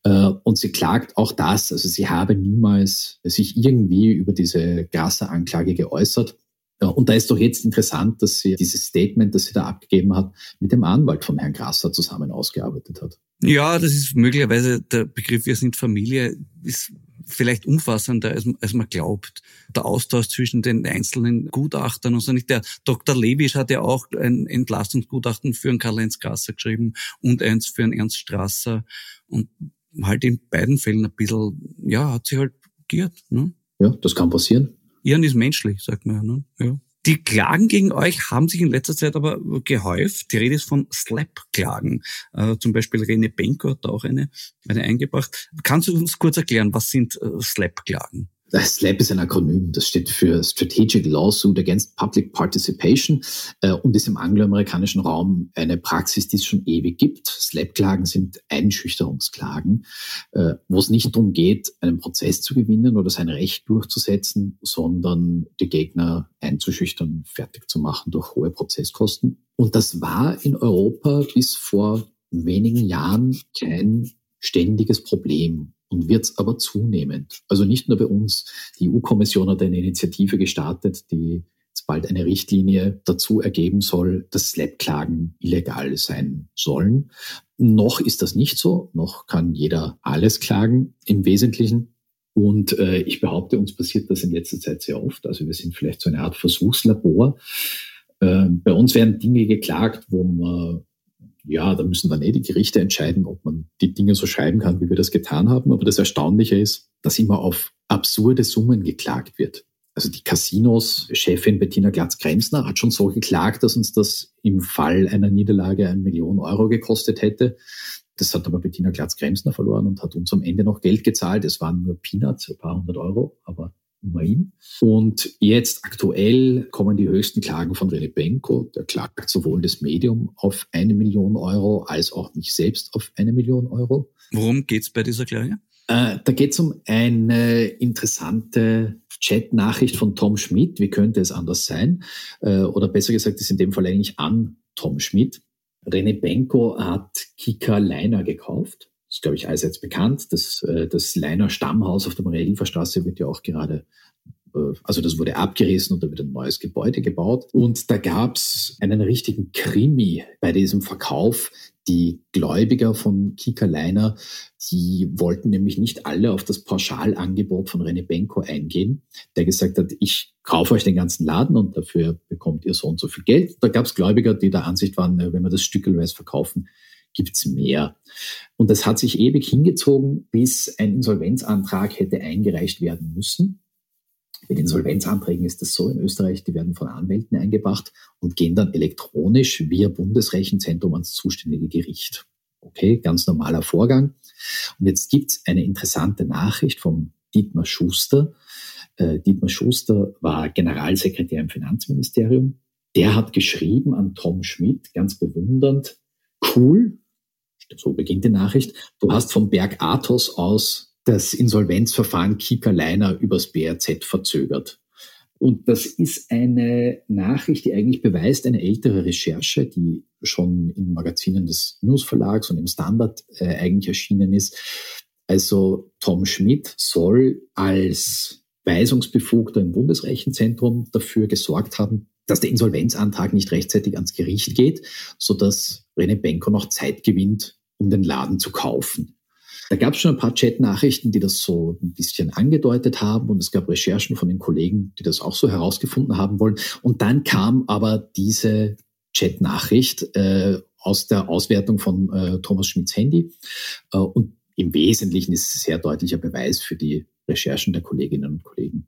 Äh, und sie klagt auch das, also sie habe niemals sich irgendwie über diese Grasser-Anklage geäußert. Und da ist doch jetzt interessant, dass sie dieses Statement, das sie da abgegeben hat, mit dem Anwalt von Herrn Grasser zusammen ausgearbeitet hat. Ja, das ist möglicherweise der Begriff, wir sind Familie, ist vielleicht umfassender, als, als man glaubt. Der Austausch zwischen den einzelnen Gutachtern und so nicht. Der Dr. Lewisch hat ja auch ein Entlastungsgutachten für einen Karl-Heinz Grasser geschrieben und eins für einen Ernst Strasser. Und halt in beiden Fällen ein bisschen, ja, hat sich halt giert. Ne? Ja, das kann passieren. Irren ist menschlich, sagt man. Ne? Ja. Die Klagen gegen euch haben sich in letzter Zeit aber gehäuft. Die Rede ist von Slap-Klagen. Äh, zum Beispiel Rene Benko hat da auch eine, eine eingebracht. Kannst du uns kurz erklären, was sind äh, Slap-Klagen? SLAP ist ein Akronym, das steht für Strategic Lawsuit Against Public Participation äh, und ist im angloamerikanischen Raum eine Praxis, die es schon ewig gibt. SLAP-Klagen sind Einschüchterungsklagen, äh, wo es nicht darum geht, einen Prozess zu gewinnen oder sein Recht durchzusetzen, sondern die Gegner einzuschüchtern, fertig zu machen durch hohe Prozesskosten. Und das war in Europa bis vor wenigen Jahren kein ständiges Problem und wird es aber zunehmend. Also nicht nur bei uns. Die EU-Kommission hat eine Initiative gestartet, die jetzt bald eine Richtlinie dazu ergeben soll, dass Slap-Klagen illegal sein sollen. Noch ist das nicht so. Noch kann jeder alles klagen im Wesentlichen. Und äh, ich behaupte, uns passiert das in letzter Zeit sehr oft. Also wir sind vielleicht so eine Art Versuchslabor. Äh, bei uns werden Dinge geklagt, wo man ja, da müssen dann eh die Gerichte entscheiden, ob man die Dinge so schreiben kann, wie wir das getan haben. Aber das Erstaunliche ist, dass immer auf absurde Summen geklagt wird. Also die Casinos-Chefin Bettina Glatz-Kremsner hat schon so geklagt, dass uns das im Fall einer Niederlage eine Million Euro gekostet hätte. Das hat aber Bettina Glatz-Kremsner verloren und hat uns am Ende noch Geld gezahlt. Es waren nur Peanuts, ein paar hundert Euro, aber immerhin. Und jetzt aktuell kommen die höchsten Klagen von René Benko. Der klagt sowohl das Medium auf eine Million Euro als auch mich selbst auf eine Million Euro. Worum geht's bei dieser Klage? Äh, da geht es um eine interessante Chat-Nachricht von Tom Schmidt. Wie könnte es anders sein? Äh, oder besser gesagt, ist in dem Fall eigentlich an Tom Schmidt. René Benko hat Kika Leiner gekauft ist, glaube ich, allseits bekannt. Das, äh, das Leiner Stammhaus auf der Maria-Hilfer-Straße wird ja auch gerade äh, also das wurde abgerissen und da wird ein neues Gebäude gebaut. Und da gab es einen richtigen Krimi bei diesem Verkauf. Die Gläubiger von Kika Leiner, die wollten nämlich nicht alle auf das Pauschalangebot von René Benko eingehen, der gesagt hat, ich kaufe euch den ganzen Laden und dafür bekommt ihr so und so viel Geld. Da gab es Gläubiger, die der Ansicht waren, wenn wir das stückelweise verkaufen, gibt's mehr. Und das hat sich ewig hingezogen, bis ein Insolvenzantrag hätte eingereicht werden müssen. Mit Insolvenzanträgen ist das so in Österreich, die werden von Anwälten eingebracht und gehen dann elektronisch via Bundesrechenzentrum ans zuständige Gericht. Okay, ganz normaler Vorgang. Und jetzt gibt's eine interessante Nachricht vom Dietmar Schuster. Äh, Dietmar Schuster war Generalsekretär im Finanzministerium. Der hat geschrieben an Tom Schmidt, ganz bewundernd, cool, so beginnt die Nachricht, du hast vom Berg Athos aus das Insolvenzverfahren Kika Leiner übers BRZ verzögert. Und das ist eine Nachricht, die eigentlich beweist eine ältere Recherche, die schon in Magazinen des Newsverlags und im Standard äh, eigentlich erschienen ist. Also Tom Schmidt soll als Weisungsbefugter im Bundesrechenzentrum dafür gesorgt haben, dass der Insolvenzantrag nicht rechtzeitig ans Gericht geht, sodass René Benko noch Zeit gewinnt, um den Laden zu kaufen. Da gab es schon ein paar Chat-Nachrichten, die das so ein bisschen angedeutet haben und es gab Recherchen von den Kollegen, die das auch so herausgefunden haben wollen. Und dann kam aber diese Chat-Nachricht äh, aus der Auswertung von äh, Thomas Schmidts Handy äh, und im Wesentlichen ist es sehr deutlicher Beweis für die Recherchen der Kolleginnen und Kollegen.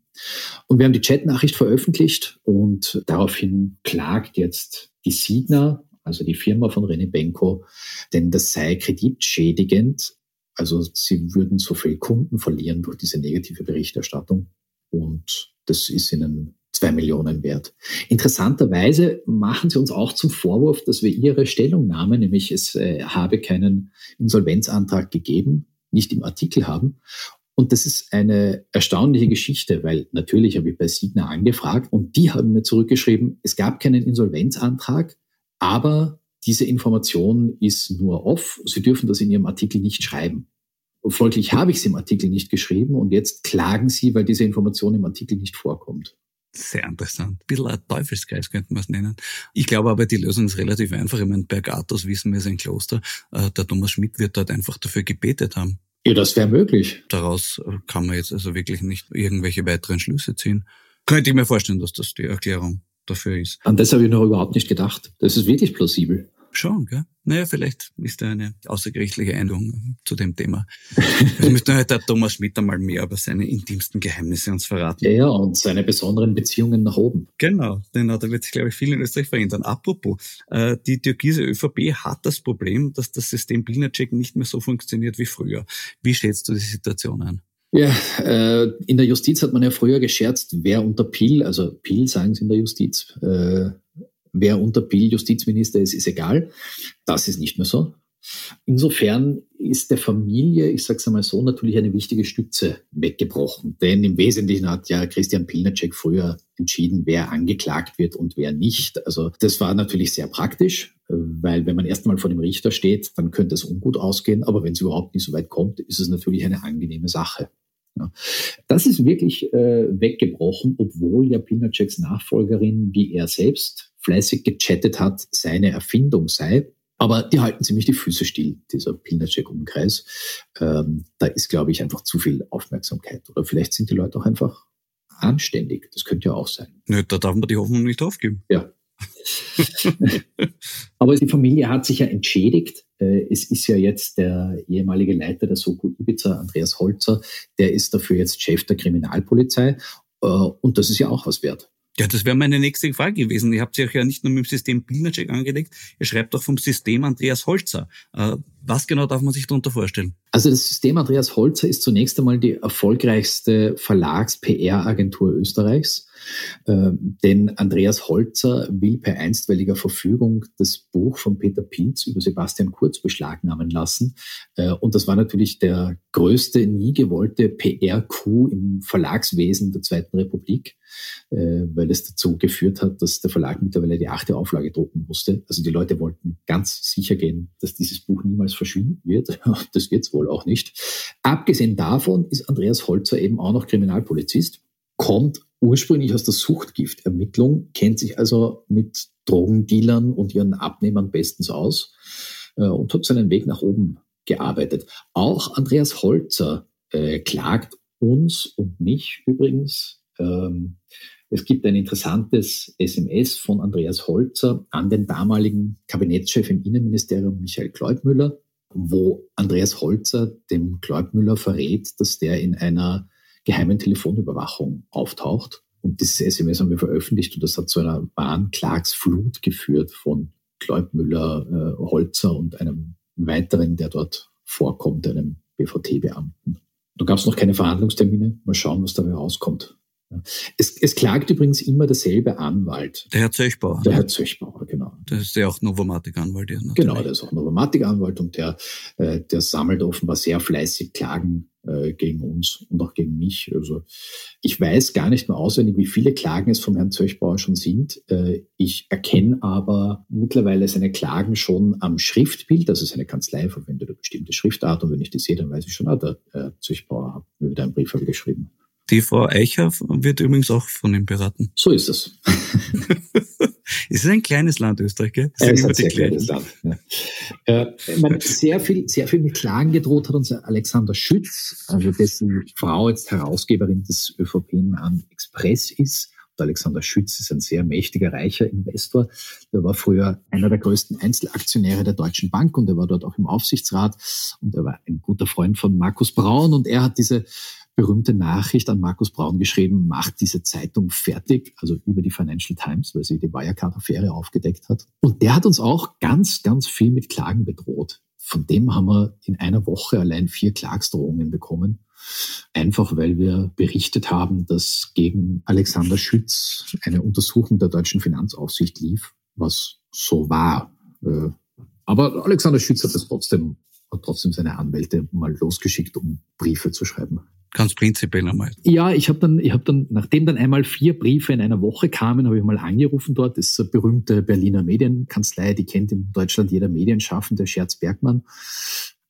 Und wir haben die Chat-Nachricht veröffentlicht und daraufhin klagt jetzt die Signa, also die Firma von René Benko, denn das sei kreditschädigend, also sie würden so viel Kunden verlieren durch diese negative Berichterstattung und das ist ihnen zwei Millionen wert. Interessanterweise machen sie uns auch zum Vorwurf, dass wir ihre Stellungnahme, nämlich es äh, habe keinen Insolvenzantrag gegeben, nicht im Artikel haben. Und das ist eine erstaunliche Geschichte, weil natürlich habe ich bei Signa angefragt und die haben mir zurückgeschrieben, es gab keinen Insolvenzantrag, aber diese Information ist nur off. Sie dürfen das in Ihrem Artikel nicht schreiben. Und folglich habe ich es im Artikel nicht geschrieben und jetzt klagen Sie, weil diese Information im Artikel nicht vorkommt. Sehr interessant. Ein bisschen ein Teufelsgeist könnte man es nennen. Ich glaube aber, die Lösung ist relativ einfach. Ich meine, Bergatos wissen wir, ist ein Kloster. Äh, der Thomas Schmidt wird dort einfach dafür gebetet haben. Ja, das wäre möglich. Daraus kann man jetzt also wirklich nicht irgendwelche weiteren Schlüsse ziehen. Könnte ich mir vorstellen, dass das die Erklärung dafür ist. An das habe ich noch überhaupt nicht gedacht. Das ist wirklich plausibel. Schon, gell? Naja, vielleicht ist da eine außergerichtliche Einigung zu dem Thema. Es müsste halt der Thomas Schmidt einmal mehr über seine intimsten Geheimnisse uns verraten. Ja, ja, und seine besonderen Beziehungen nach oben. Genau, denn da wird sich, glaube ich, viel in Österreich verändern. Apropos, äh, die türkise ÖVP hat das Problem, dass das System Bilnacek nicht mehr so funktioniert wie früher. Wie schätzt du die Situation an? Ja, äh, in der Justiz hat man ja früher gescherzt, wer unter Pil, also Pil sagen sie in der Justiz, äh, wer unter Bill Justizminister ist, ist egal. Das ist nicht mehr so. Insofern ist der Familie, ich sage es einmal so, natürlich eine wichtige Stütze weggebrochen. Denn im Wesentlichen hat ja Christian Pilnacek früher entschieden, wer angeklagt wird und wer nicht. Also das war natürlich sehr praktisch, weil wenn man erst einmal vor dem Richter steht, dann könnte es ungut ausgehen. Aber wenn es überhaupt nicht so weit kommt, ist es natürlich eine angenehme Sache. Das ist wirklich äh, weggebrochen, obwohl ja Pilnaceks Nachfolgerin, wie er selbst, fleißig gechattet hat, seine Erfindung sei. Aber die halten ziemlich die Füße still, dieser Pilnacek-Umkreis. Ähm, da ist, glaube ich, einfach zu viel Aufmerksamkeit. Oder vielleicht sind die Leute auch einfach anständig. Das könnte ja auch sein. Nö, da darf man die Hoffnung nicht aufgeben. Ja. *laughs* Aber die Familie hat sich ja entschädigt. Äh, es ist ja jetzt der ehemalige Leiter der Soko Ibiza, Andreas Holzer, der ist dafür jetzt Chef der Kriminalpolizei. Äh, und das ist ja auch was wert. Ja, das wäre meine nächste Frage gewesen. Ihr habt sich ja nicht nur mit dem System Pilnacek angelegt, ihr schreibt auch vom System Andreas Holzer. Äh, was genau darf man sich darunter vorstellen? Also das System Andreas Holzer ist zunächst einmal die erfolgreichste Verlags-PR-Agentur Österreichs. Ähm, denn Andreas Holzer will per einstweiliger Verfügung das Buch von Peter Pilz über Sebastian Kurz beschlagnahmen lassen. Äh, und das war natürlich der größte, nie gewollte PR-Coup im Verlagswesen der Zweiten Republik, äh, weil es dazu geführt hat, dass der Verlag mittlerweile die achte Auflage drucken musste. Also die Leute wollten ganz sicher gehen, dass dieses Buch niemals verschwinden wird. *laughs* Das wird es wohl auch nicht. Abgesehen davon ist Andreas Holzer eben auch noch Kriminalpolizist kommt ursprünglich aus der Suchtgiftermittlung, kennt sich also mit Drogendealern und ihren Abnehmern bestens aus äh, und hat seinen Weg nach oben gearbeitet. Auch Andreas Holzer äh, klagt uns und mich übrigens. Ähm, es gibt ein interessantes SMS von Andreas Holzer an den damaligen Kabinettschef im Innenministerium Michael Kleubmüller, wo Andreas Holzer dem Kleubmüller verrät, dass der in einer geheimen Telefonüberwachung auftaucht. Und dieses SMS haben wir veröffentlicht und das hat zu einer wahren Klagsflut geführt von Kleubmüller, äh, Holzer und einem weiteren, der dort vorkommt, einem BVT-Beamten. Da gab es noch keine Verhandlungstermine. Mal schauen, was dabei rauskommt. Es, es klagt übrigens immer derselbe Anwalt. Der Herr Zöchbauer. Der Herr Zöchbauer, genau. Das ist ja auch Novomatic-Anwalt. Genau, der ist auch Novomatic-Anwalt und der, äh, der sammelt offenbar sehr fleißig Klagen äh, gegen uns und auch gegen mich. Also ich weiß gar nicht mehr auswendig, wie viele Klagen es vom Herrn Zöchbauer schon sind. Äh, ich erkenne aber mittlerweile seine Klagen schon am Schriftbild, also seine Kanzlei verwendet eine bestimmte Schriftart und wenn ich die sehe, dann weiß ich schon, ah, der äh, Zöchbauer hat mir wieder einen Brief geschrieben. Die Frau Eicher wird übrigens auch von ihm beraten. So ist es. *laughs* es ist ein kleines Land, Österreich, gell? Es ist ein sehr kleines Land. Ja. Äh, meine, sehr, viel, sehr viel mit Klagen gedroht hat uns Alexander Schütz, also dessen Frau jetzt Herausgeberin des ÖVP-nahen Express ist. Und Alexander Schütz ist ein sehr mächtiger, reicher Investor. Er war früher einer der größten Einzelaktionäre der Deutschen Bank und er war dort auch im Aufsichtsrat und er war ein guter Freund von Markus Braun und er hat diese berühmte Nachricht an Markus Braun geschrieben, macht diese Zeitung fertig, also über die Financial Times, weil sie die Wirecard-Affäre aufgedeckt hat. Und der hat uns auch ganz, ganz viel mit Klagen bedroht. Von dem haben wir in einer Woche allein vier Klagsdrohungen bekommen. Einfach weil wir berichtet haben, dass gegen Alexander Schütz eine Untersuchung der deutschen Finanzaufsicht lief, was so war. Äh, aber Alexander Schütz hat es trotzdem, hat trotzdem seine Anwälte mal losgeschickt, um Briefe zu schreiben. Ganz prinzipiell einmal. Ja, ich habe dann, ich habe dann, nachdem dann einmal vier Briefe in einer Woche kamen, habe ich mal angerufen dort. Das ist eine berühmte Berliner Medienkanzlei, die kennt in Deutschland jeder Medienschaffende, Scherz Bergmann.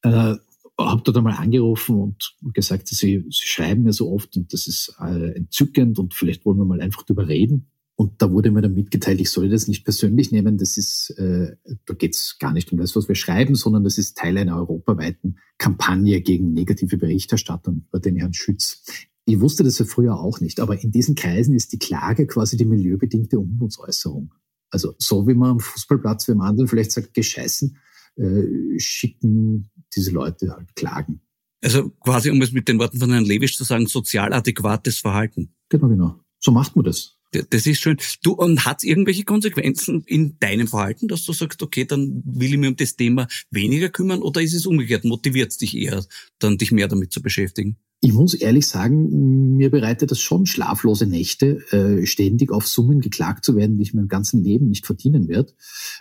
Äh, habe dort einmal angerufen und gesagt, sie, sie schreiben mir so oft und das ist äh, entzückend und vielleicht wollen wir mal einfach drüber reden. Und da wurde mir dann mitgeteilt, ich solle das nicht persönlich nehmen. Das ist, äh, da geht es gar nicht um das, was wir schreiben, sondern das ist Teil einer europaweiten Kampagne gegen negative Berichterstattung über den Herrn Schütz. Ich wusste das ja früher auch nicht, aber in diesen Kreisen ist die Klage quasi die milieubedingte Unmutsäußerung. Also so wie man am Fußballplatz, man anderen vielleicht sagt, gescheißen, äh, schicken diese Leute halt Klagen. Also quasi, um es mit den Worten von Herrn Lewisch zu sagen, sozial adäquates Verhalten. Genau, genau. So macht man das. Das ist schön. Du, und hat es irgendwelche Konsequenzen in deinem Verhalten, dass du sagst, okay, dann will ich mich um das Thema weniger kümmern oder ist es umgekehrt? Motiviert es dich eher, dann dich mehr damit zu beschäftigen? Ich muss ehrlich sagen, mir bereitet das schon schlaflose Nächte, äh, ständig auf Summen geklagt zu werden, die ich mein ganzen Leben nicht verdienen werde.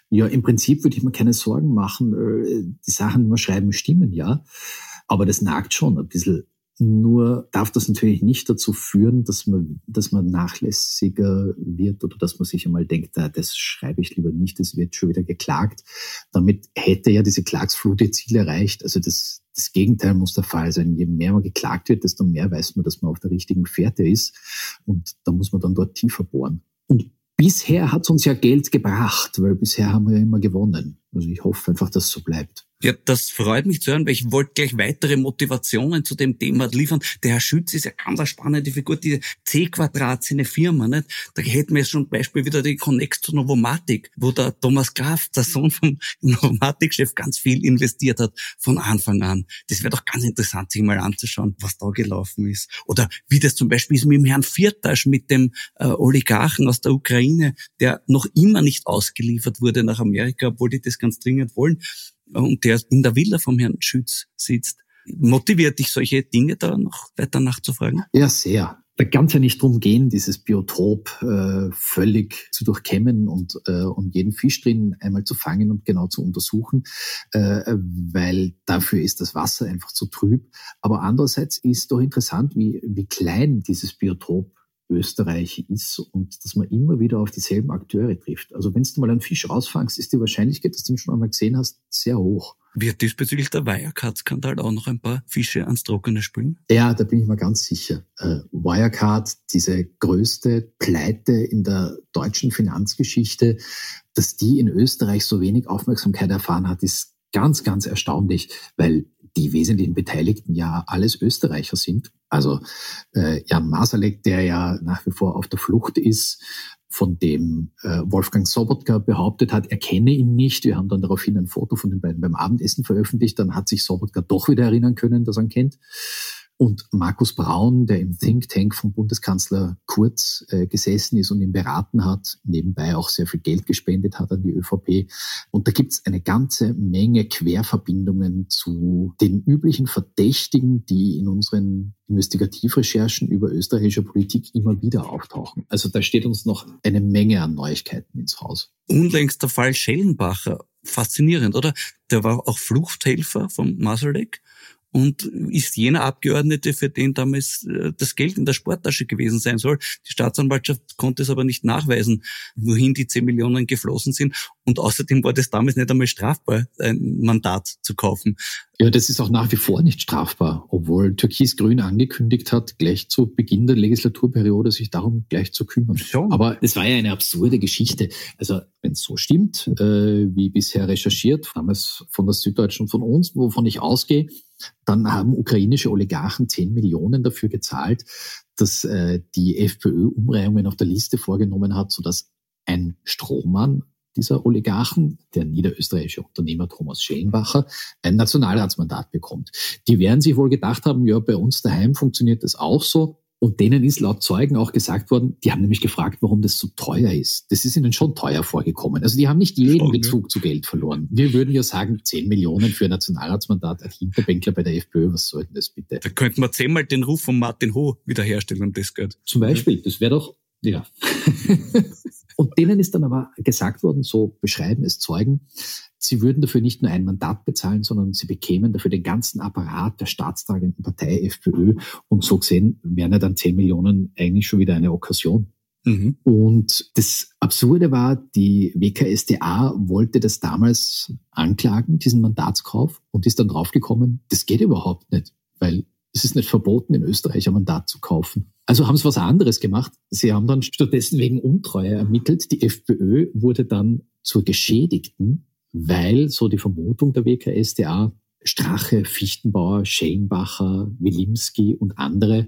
Ja, im Prinzip würde ich mir keine Sorgen machen. Äh, die Sachen, die wir schreiben, stimmen ja. Aber das nagt schon ein bisschen nur darf das natürlich nicht dazu führen, dass man, dass man nachlässiger wird oder dass man sich einmal denkt, ah, das schreibe ich lieber nicht, das wird schon wieder geklagt. Damit hätte ja diese Klagsflut ihr Ziel erreicht. Also das, das Gegenteil muss der Fall sein. Je mehr man geklagt wird, desto mehr weiß man, dass man auf der richtigen Fährte ist. Und da muss man dann dort tiefer bohren. Und bisher hat es uns ja Geld gebracht, weil bisher haben wir ja immer gewonnen. Also ich hoffe einfach, dass so bleibt. Ja, das freut mich zu hören, weil ich wollte gleich weitere Motivationen zu dem Thema liefern. Der Herr Schütz ist ja ganz eine spannende Figur, diese C-Quadrat, seine Firma, nicht? Da hätten wir jetzt schon Beispiel wieder die Connex zu Novomatic, wo der Thomas Graf, der Sohn vom *laughs* Novomatic-Chef, ganz viel investiert hat von Anfang an. Das wäre doch ganz interessant, sich mal anzuschauen, was da gelaufen ist. Oder wie das zum Beispiel ist mit dem Herrn Viertasch, mit dem äh, Oligarchen aus der Ukraine, der noch immer nicht ausgeliefert wurde nach Amerika, obwohl die das ganz dringend wollen und der in der Villa vom Herrn Schütz sitzt. Motiviert dich solche Dinge da noch weiter nachzufragen? Ja, sehr. Da kann es ja nicht drum gehen, dieses Biotop äh, völlig zu durchkämmen und, äh, und jeden Fisch drin einmal zu fangen und genau zu untersuchen, äh, weil dafür ist das Wasser einfach zu trüb. Aber andererseits ist doch interessant, wie, wie klein dieses Biotop Österreich ist und dass man immer wieder auf dieselben Akteure trifft. Also wenn du mal einen Fisch rausfangst, ist die Wahrscheinlichkeit, dass du ihn schon einmal gesehen hast, sehr hoch. Wird diesbezüglich der Wirecard-Skandal auch noch ein paar Fische ans Trockene spülen? Ja, da bin ich mir ganz sicher. Äh, Wirecard, diese größte Pleite in der deutschen Finanzgeschichte, dass die in Österreich so wenig Aufmerksamkeit erfahren hat, ist ganz, ganz erstaunlich, weil die wesentlichen Beteiligten ja alles Österreicher sind. Also äh, Jan Masalek, der ja nach wie vor auf der Flucht ist, von dem äh, Wolfgang Sobotka behauptet hat, er kenne ihn nicht. Wir haben dann daraufhin ein Foto von den beiden beim Abendessen veröffentlicht. Dann hat sich Sobotka doch wieder erinnern können, dass er ihn kennt und Markus Braun, der im Think Tank vom Bundeskanzler Kurz äh, gesessen ist und ihn beraten hat, nebenbei auch sehr viel Geld gespendet hat an die ÖVP. Und da gibt's eine ganze Menge Querverbindungen zu den üblichen Verdächtigen, die in unseren Investigativrecherchen über österreichische Politik immer wieder auftauchen. Also da steht uns noch eine Menge an Neuigkeiten ins Haus. Unlängst der Fall Schellenbacher. Faszinierend, oder? Der war auch Fluchthelfer vom Masalek und ist jener Abgeordnete, für den damals äh, das Geld in der Sporttasche gewesen sein soll. Die Staatsanwaltschaft konnte es aber nicht nachweisen, wohin die 10 Millionen geflossen sind. Und außerdem war das damals nicht einmal strafbar, ein Mandat zu kaufen. Ja, das ist auch nach wie vor nicht strafbar, obwohl Türkis-Grün angekündigt hat, gleich zu Beginn der Legislaturperiode sich darum gleich zu kümmern. Schon. Aber es war ja eine absurde Geschichte. Also wenn es so stimmt, äh, wie bisher recherchiert, damals von der Süddeutschen und von uns, wovon ich ausgehe, dann haben ukrainische Oligarchen 10 Millionen dafür gezahlt, dass äh, die FPÖ Umreihungen auf der Liste vorgenommen hat, sodass ein Strohmann dieser Oligarchen, der niederösterreichische Unternehmer Thomas Schellenbacher, ein Nationalratsmandat bekommt. Die werden sich wohl gedacht haben, ja, bei uns daheim funktioniert das auch so. Und denen ist laut Zeugen auch gesagt worden, die haben nämlich gefragt, warum das so teuer ist. Das ist ihnen schon teuer vorgekommen. Also die haben nicht jeden schon, Bezug ja. zu Geld verloren. Wir würden ja sagen, 10 Millionen für ein Nationalratsmandat als Hinterbänkler bei der FPÖ, was soll denn das bitte? Da könnten wir zehnmal den Ruf von Martin Ho wiederherstellen um das Geld. Zum Beispiel, das wäre doch, ja. *laughs* Und denen ist dann aber gesagt worden, so beschreiben es Zeugen, Sie würden dafür nicht nur ein Mandat bezahlen, sondern sie bekämen dafür den ganzen Apparat der staatstragenden Partei FPÖ. Und so gesehen wären ja dann 10 Millionen eigentlich schon wieder eine Okkasion. Mhm. Und das Absurde war, die WKSDA wollte das damals anklagen, diesen Mandatskauf, und ist dann draufgekommen, das geht überhaupt nicht, weil es ist nicht verboten, in Österreich ein Mandat zu kaufen. Also haben sie was anderes gemacht. Sie haben dann stattdessen wegen Untreue ermittelt. Die FPÖ wurde dann zur Geschädigten weil so die Vermutung der WKSDA Strache, Fichtenbauer, Schellenbacher, Wilimski und andere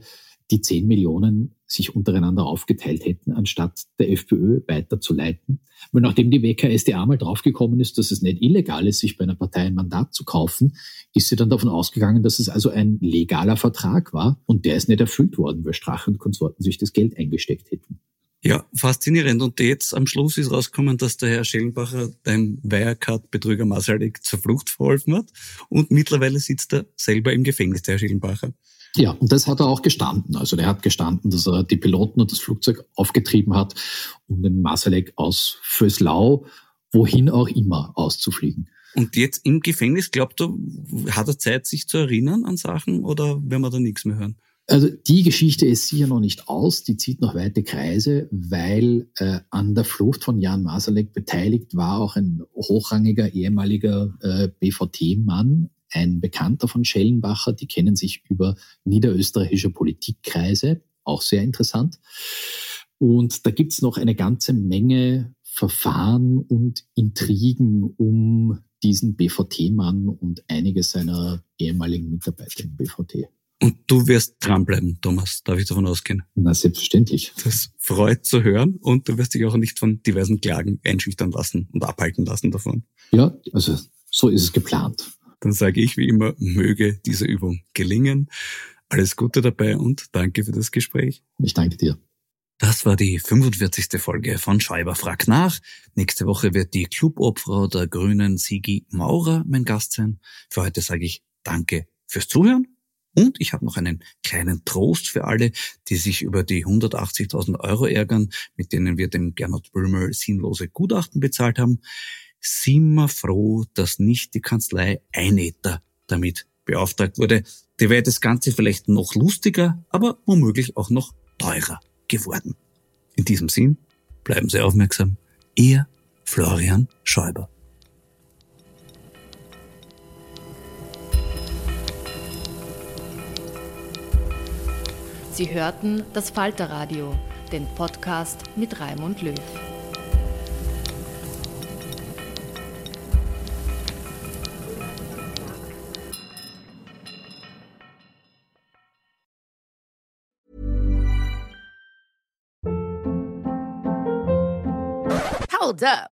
die 10 Millionen sich untereinander aufgeteilt hätten, anstatt der FPÖ weiterzuleiten. Weil nachdem die WKSDA mal draufgekommen ist, dass es nicht illegal ist, sich bei einer Partei ein Mandat zu kaufen, ist sie dann davon ausgegangen, dass es also ein legaler Vertrag war und der ist nicht erfüllt worden, weil Strache und Konsorten sich das Geld eingesteckt hätten. Ja, faszinierend. Und jetzt am Schluss ist rausgekommen, dass der Herr Schellenbacher dem Wirecard-Betrüger Masalek zur Flucht verholfen hat. Und mittlerweile sitzt er selber im Gefängnis, der Herr Schellenbacher. Ja, und das hat er auch gestanden. Also der hat gestanden, dass er die Piloten und das Flugzeug aufgetrieben hat, um den Masalek aus Föslau, wohin auch immer, auszufliegen. Und jetzt im Gefängnis, glaubt du, hat er Zeit, sich zu erinnern an Sachen oder werden wir da nichts mehr hören? Also die Geschichte ist sicher noch nicht aus, die zieht noch weite Kreise, weil äh, an der Flucht von Jan Masalek beteiligt war auch ein hochrangiger ehemaliger äh, BVT-Mann, ein Bekannter von Schellenbacher, die kennen sich über niederösterreichische Politikkreise, auch sehr interessant. Und da gibt's noch eine ganze Menge Verfahren und Intrigen um diesen BVT-Mann und einige seiner ehemaligen Mitarbeiter im BVT. Und du wirst dranbleiben, Thomas, darf ich davon ausgehen? Na, selbstverständlich. Das freut zu hören und du wirst dich auch nicht von diversen Klagen einschüchtern lassen und abhalten lassen davon. Ja, also so ist es geplant. Dann sage ich wie immer, möge diese Übung gelingen. Alles Gute dabei und danke für das Gespräch. Ich danke dir. Das war die 45. Folge von Schreiber fragt nach. Nächste Woche wird die Clubobfrau der Grünen Sigi Maurer mein Gast sein. Für heute sage ich Danke fürs Zuhören und ich habe noch einen kleinen Trost für alle, die sich über die 180.000 Euro ärgern, mit denen wir dem Gernot Böhmer sinnlose Gutachten bezahlt haben. Sind wir froh, dass nicht die Kanzlei Einetter damit beauftragt wurde. Da wäre das Ganze vielleicht noch lustiger, aber womöglich auch noch teurer geworden. In diesem Sinn, bleiben Sie aufmerksam. Ihr Florian Schäuber. Sie hörten das Falterradio, den Podcast mit Raimund Löw. Hold up.